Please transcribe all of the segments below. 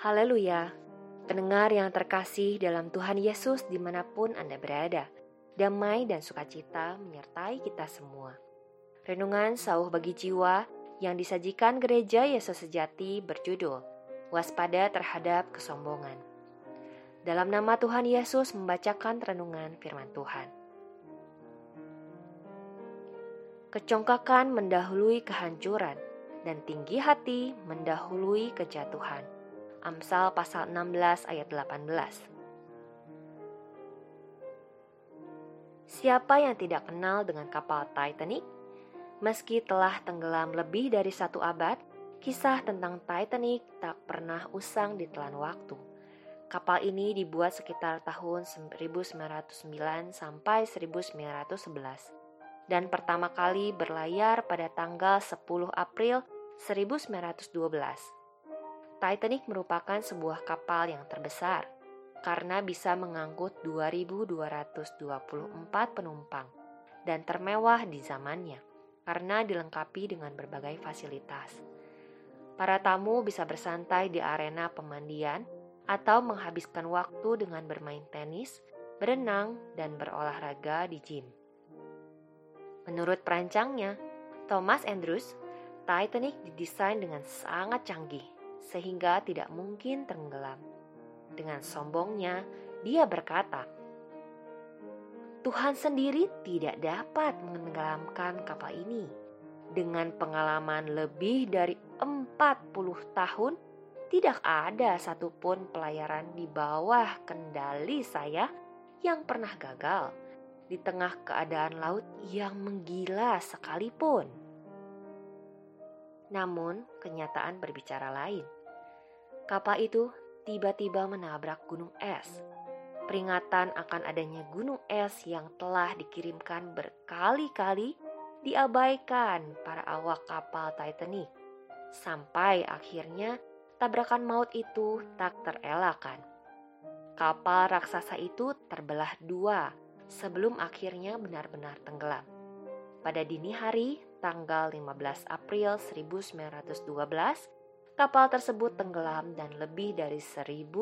Haleluya, pendengar yang terkasih dalam Tuhan Yesus di mana pun Anda berada, damai dan sukacita menyertai kita semua. Renungan sauh bagi jiwa yang disajikan gereja Yesus sejati berjudul Waspada terhadap kesombongan. Dalam nama Tuhan Yesus membacakan renungan firman Tuhan. Kecongkakan mendahului kehancuran, dan tinggi hati mendahului kejatuhan. Amsal pasal 16 ayat 18. Siapa yang tidak kenal dengan kapal Titanic? Meski telah tenggelam lebih dari satu abad, kisah tentang Titanic tak pernah usang ditelan waktu. Kapal ini dibuat sekitar tahun 1909 sampai 1911 dan pertama kali berlayar pada tanggal 10 April 1912. Titanic merupakan sebuah kapal yang terbesar karena bisa mengangkut 2.224 penumpang dan termewah di zamannya karena dilengkapi dengan berbagai fasilitas. Para tamu bisa bersantai di arena pemandian atau menghabiskan waktu dengan bermain tenis, berenang, dan berolahraga di gym. Menurut perancangnya, Thomas Andrews, Titanic didesain dengan sangat canggih sehingga tidak mungkin tenggelam. Dengan sombongnya, dia berkata, Tuhan sendiri tidak dapat menenggelamkan kapal ini. Dengan pengalaman lebih dari 40 tahun, tidak ada satupun pelayaran di bawah kendali saya yang pernah gagal di tengah keadaan laut yang menggila sekalipun. Namun, kenyataan berbicara lain. Kapal itu tiba-tiba menabrak gunung es. Peringatan akan adanya gunung es yang telah dikirimkan berkali-kali diabaikan para awak kapal Titanic. Sampai akhirnya tabrakan maut itu tak terelakkan. Kapal raksasa itu terbelah dua sebelum akhirnya benar-benar tenggelam. Pada dini hari, tanggal 15 April 1912, kapal tersebut tenggelam dan lebih dari 1.500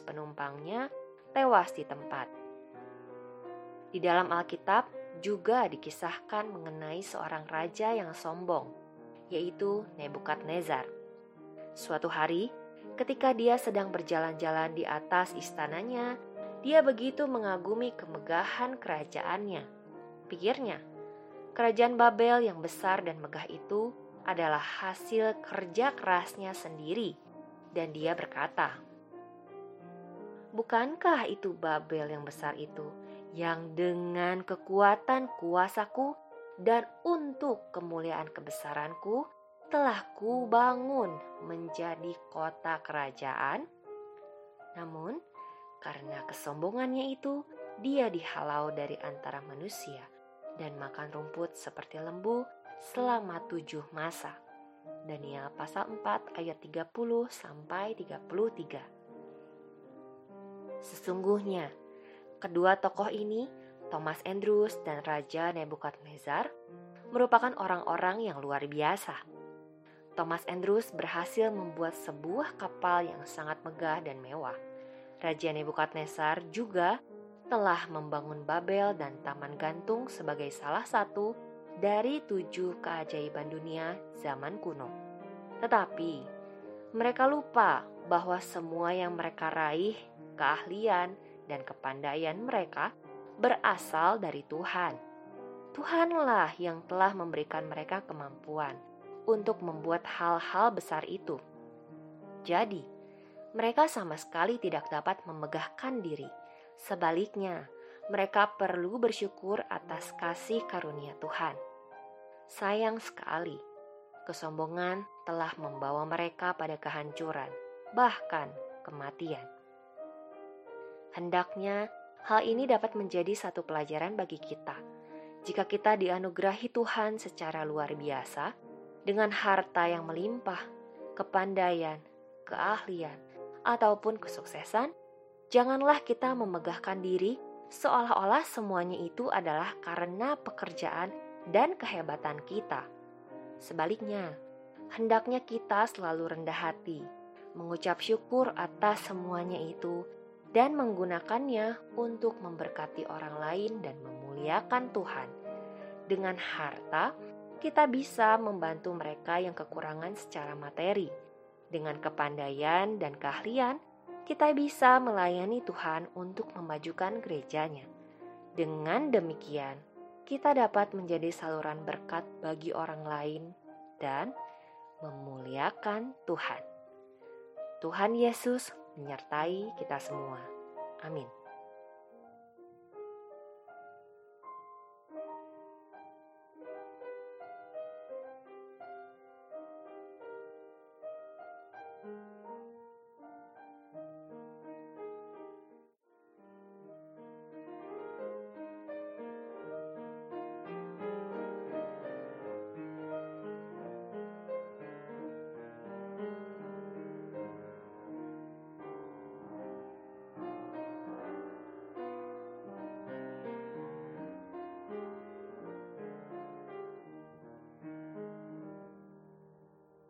penumpangnya tewas di tempat. Di dalam Alkitab juga dikisahkan mengenai seorang raja yang sombong, yaitu Nebukadnezar. Suatu hari, ketika dia sedang berjalan-jalan di atas istananya, dia begitu mengagumi kemegahan kerajaannya. Pikirnya, kerajaan Babel yang besar dan megah itu adalah hasil kerja kerasnya sendiri, dan dia berkata, "Bukankah itu Babel yang besar itu, yang dengan kekuatan kuasaku dan untuk kemuliaan kebesaranku telah kubangun menjadi kota kerajaan?" Namun, karena kesombongannya itu, dia dihalau dari antara manusia dan makan rumput seperti lembu selama tujuh masa. Daniel pasal 4 ayat 30 sampai 33. Sesungguhnya, kedua tokoh ini, Thomas Andrews dan Raja Nebukadnezar, merupakan orang-orang yang luar biasa. Thomas Andrews berhasil membuat sebuah kapal yang sangat megah dan mewah Raja Nebukadnezar juga telah membangun Babel dan Taman Gantung sebagai salah satu dari tujuh keajaiban dunia zaman kuno. Tetapi mereka lupa bahwa semua yang mereka raih, keahlian, dan kepandaian mereka berasal dari Tuhan. Tuhanlah yang telah memberikan mereka kemampuan untuk membuat hal-hal besar itu. Jadi, mereka sama sekali tidak dapat memegahkan diri. Sebaliknya, mereka perlu bersyukur atas kasih karunia Tuhan. Sayang sekali, kesombongan telah membawa mereka pada kehancuran, bahkan kematian. Hendaknya hal ini dapat menjadi satu pelajaran bagi kita. Jika kita dianugerahi Tuhan secara luar biasa, dengan harta yang melimpah, kepandaian, keahlian, ataupun kesuksesan, janganlah kita memegahkan diri seolah-olah semuanya itu adalah karena pekerjaan dan kehebatan kita. Sebaliknya, hendaknya kita selalu rendah hati, mengucap syukur atas semuanya itu dan menggunakannya untuk memberkati orang lain dan memuliakan Tuhan. Dengan harta, kita bisa membantu mereka yang kekurangan secara materi. Dengan kepandaian dan keahlian, kita bisa melayani Tuhan untuk memajukan gerejanya. Dengan demikian, kita dapat menjadi saluran berkat bagi orang lain dan memuliakan Tuhan. Tuhan Yesus menyertai kita semua. Amin.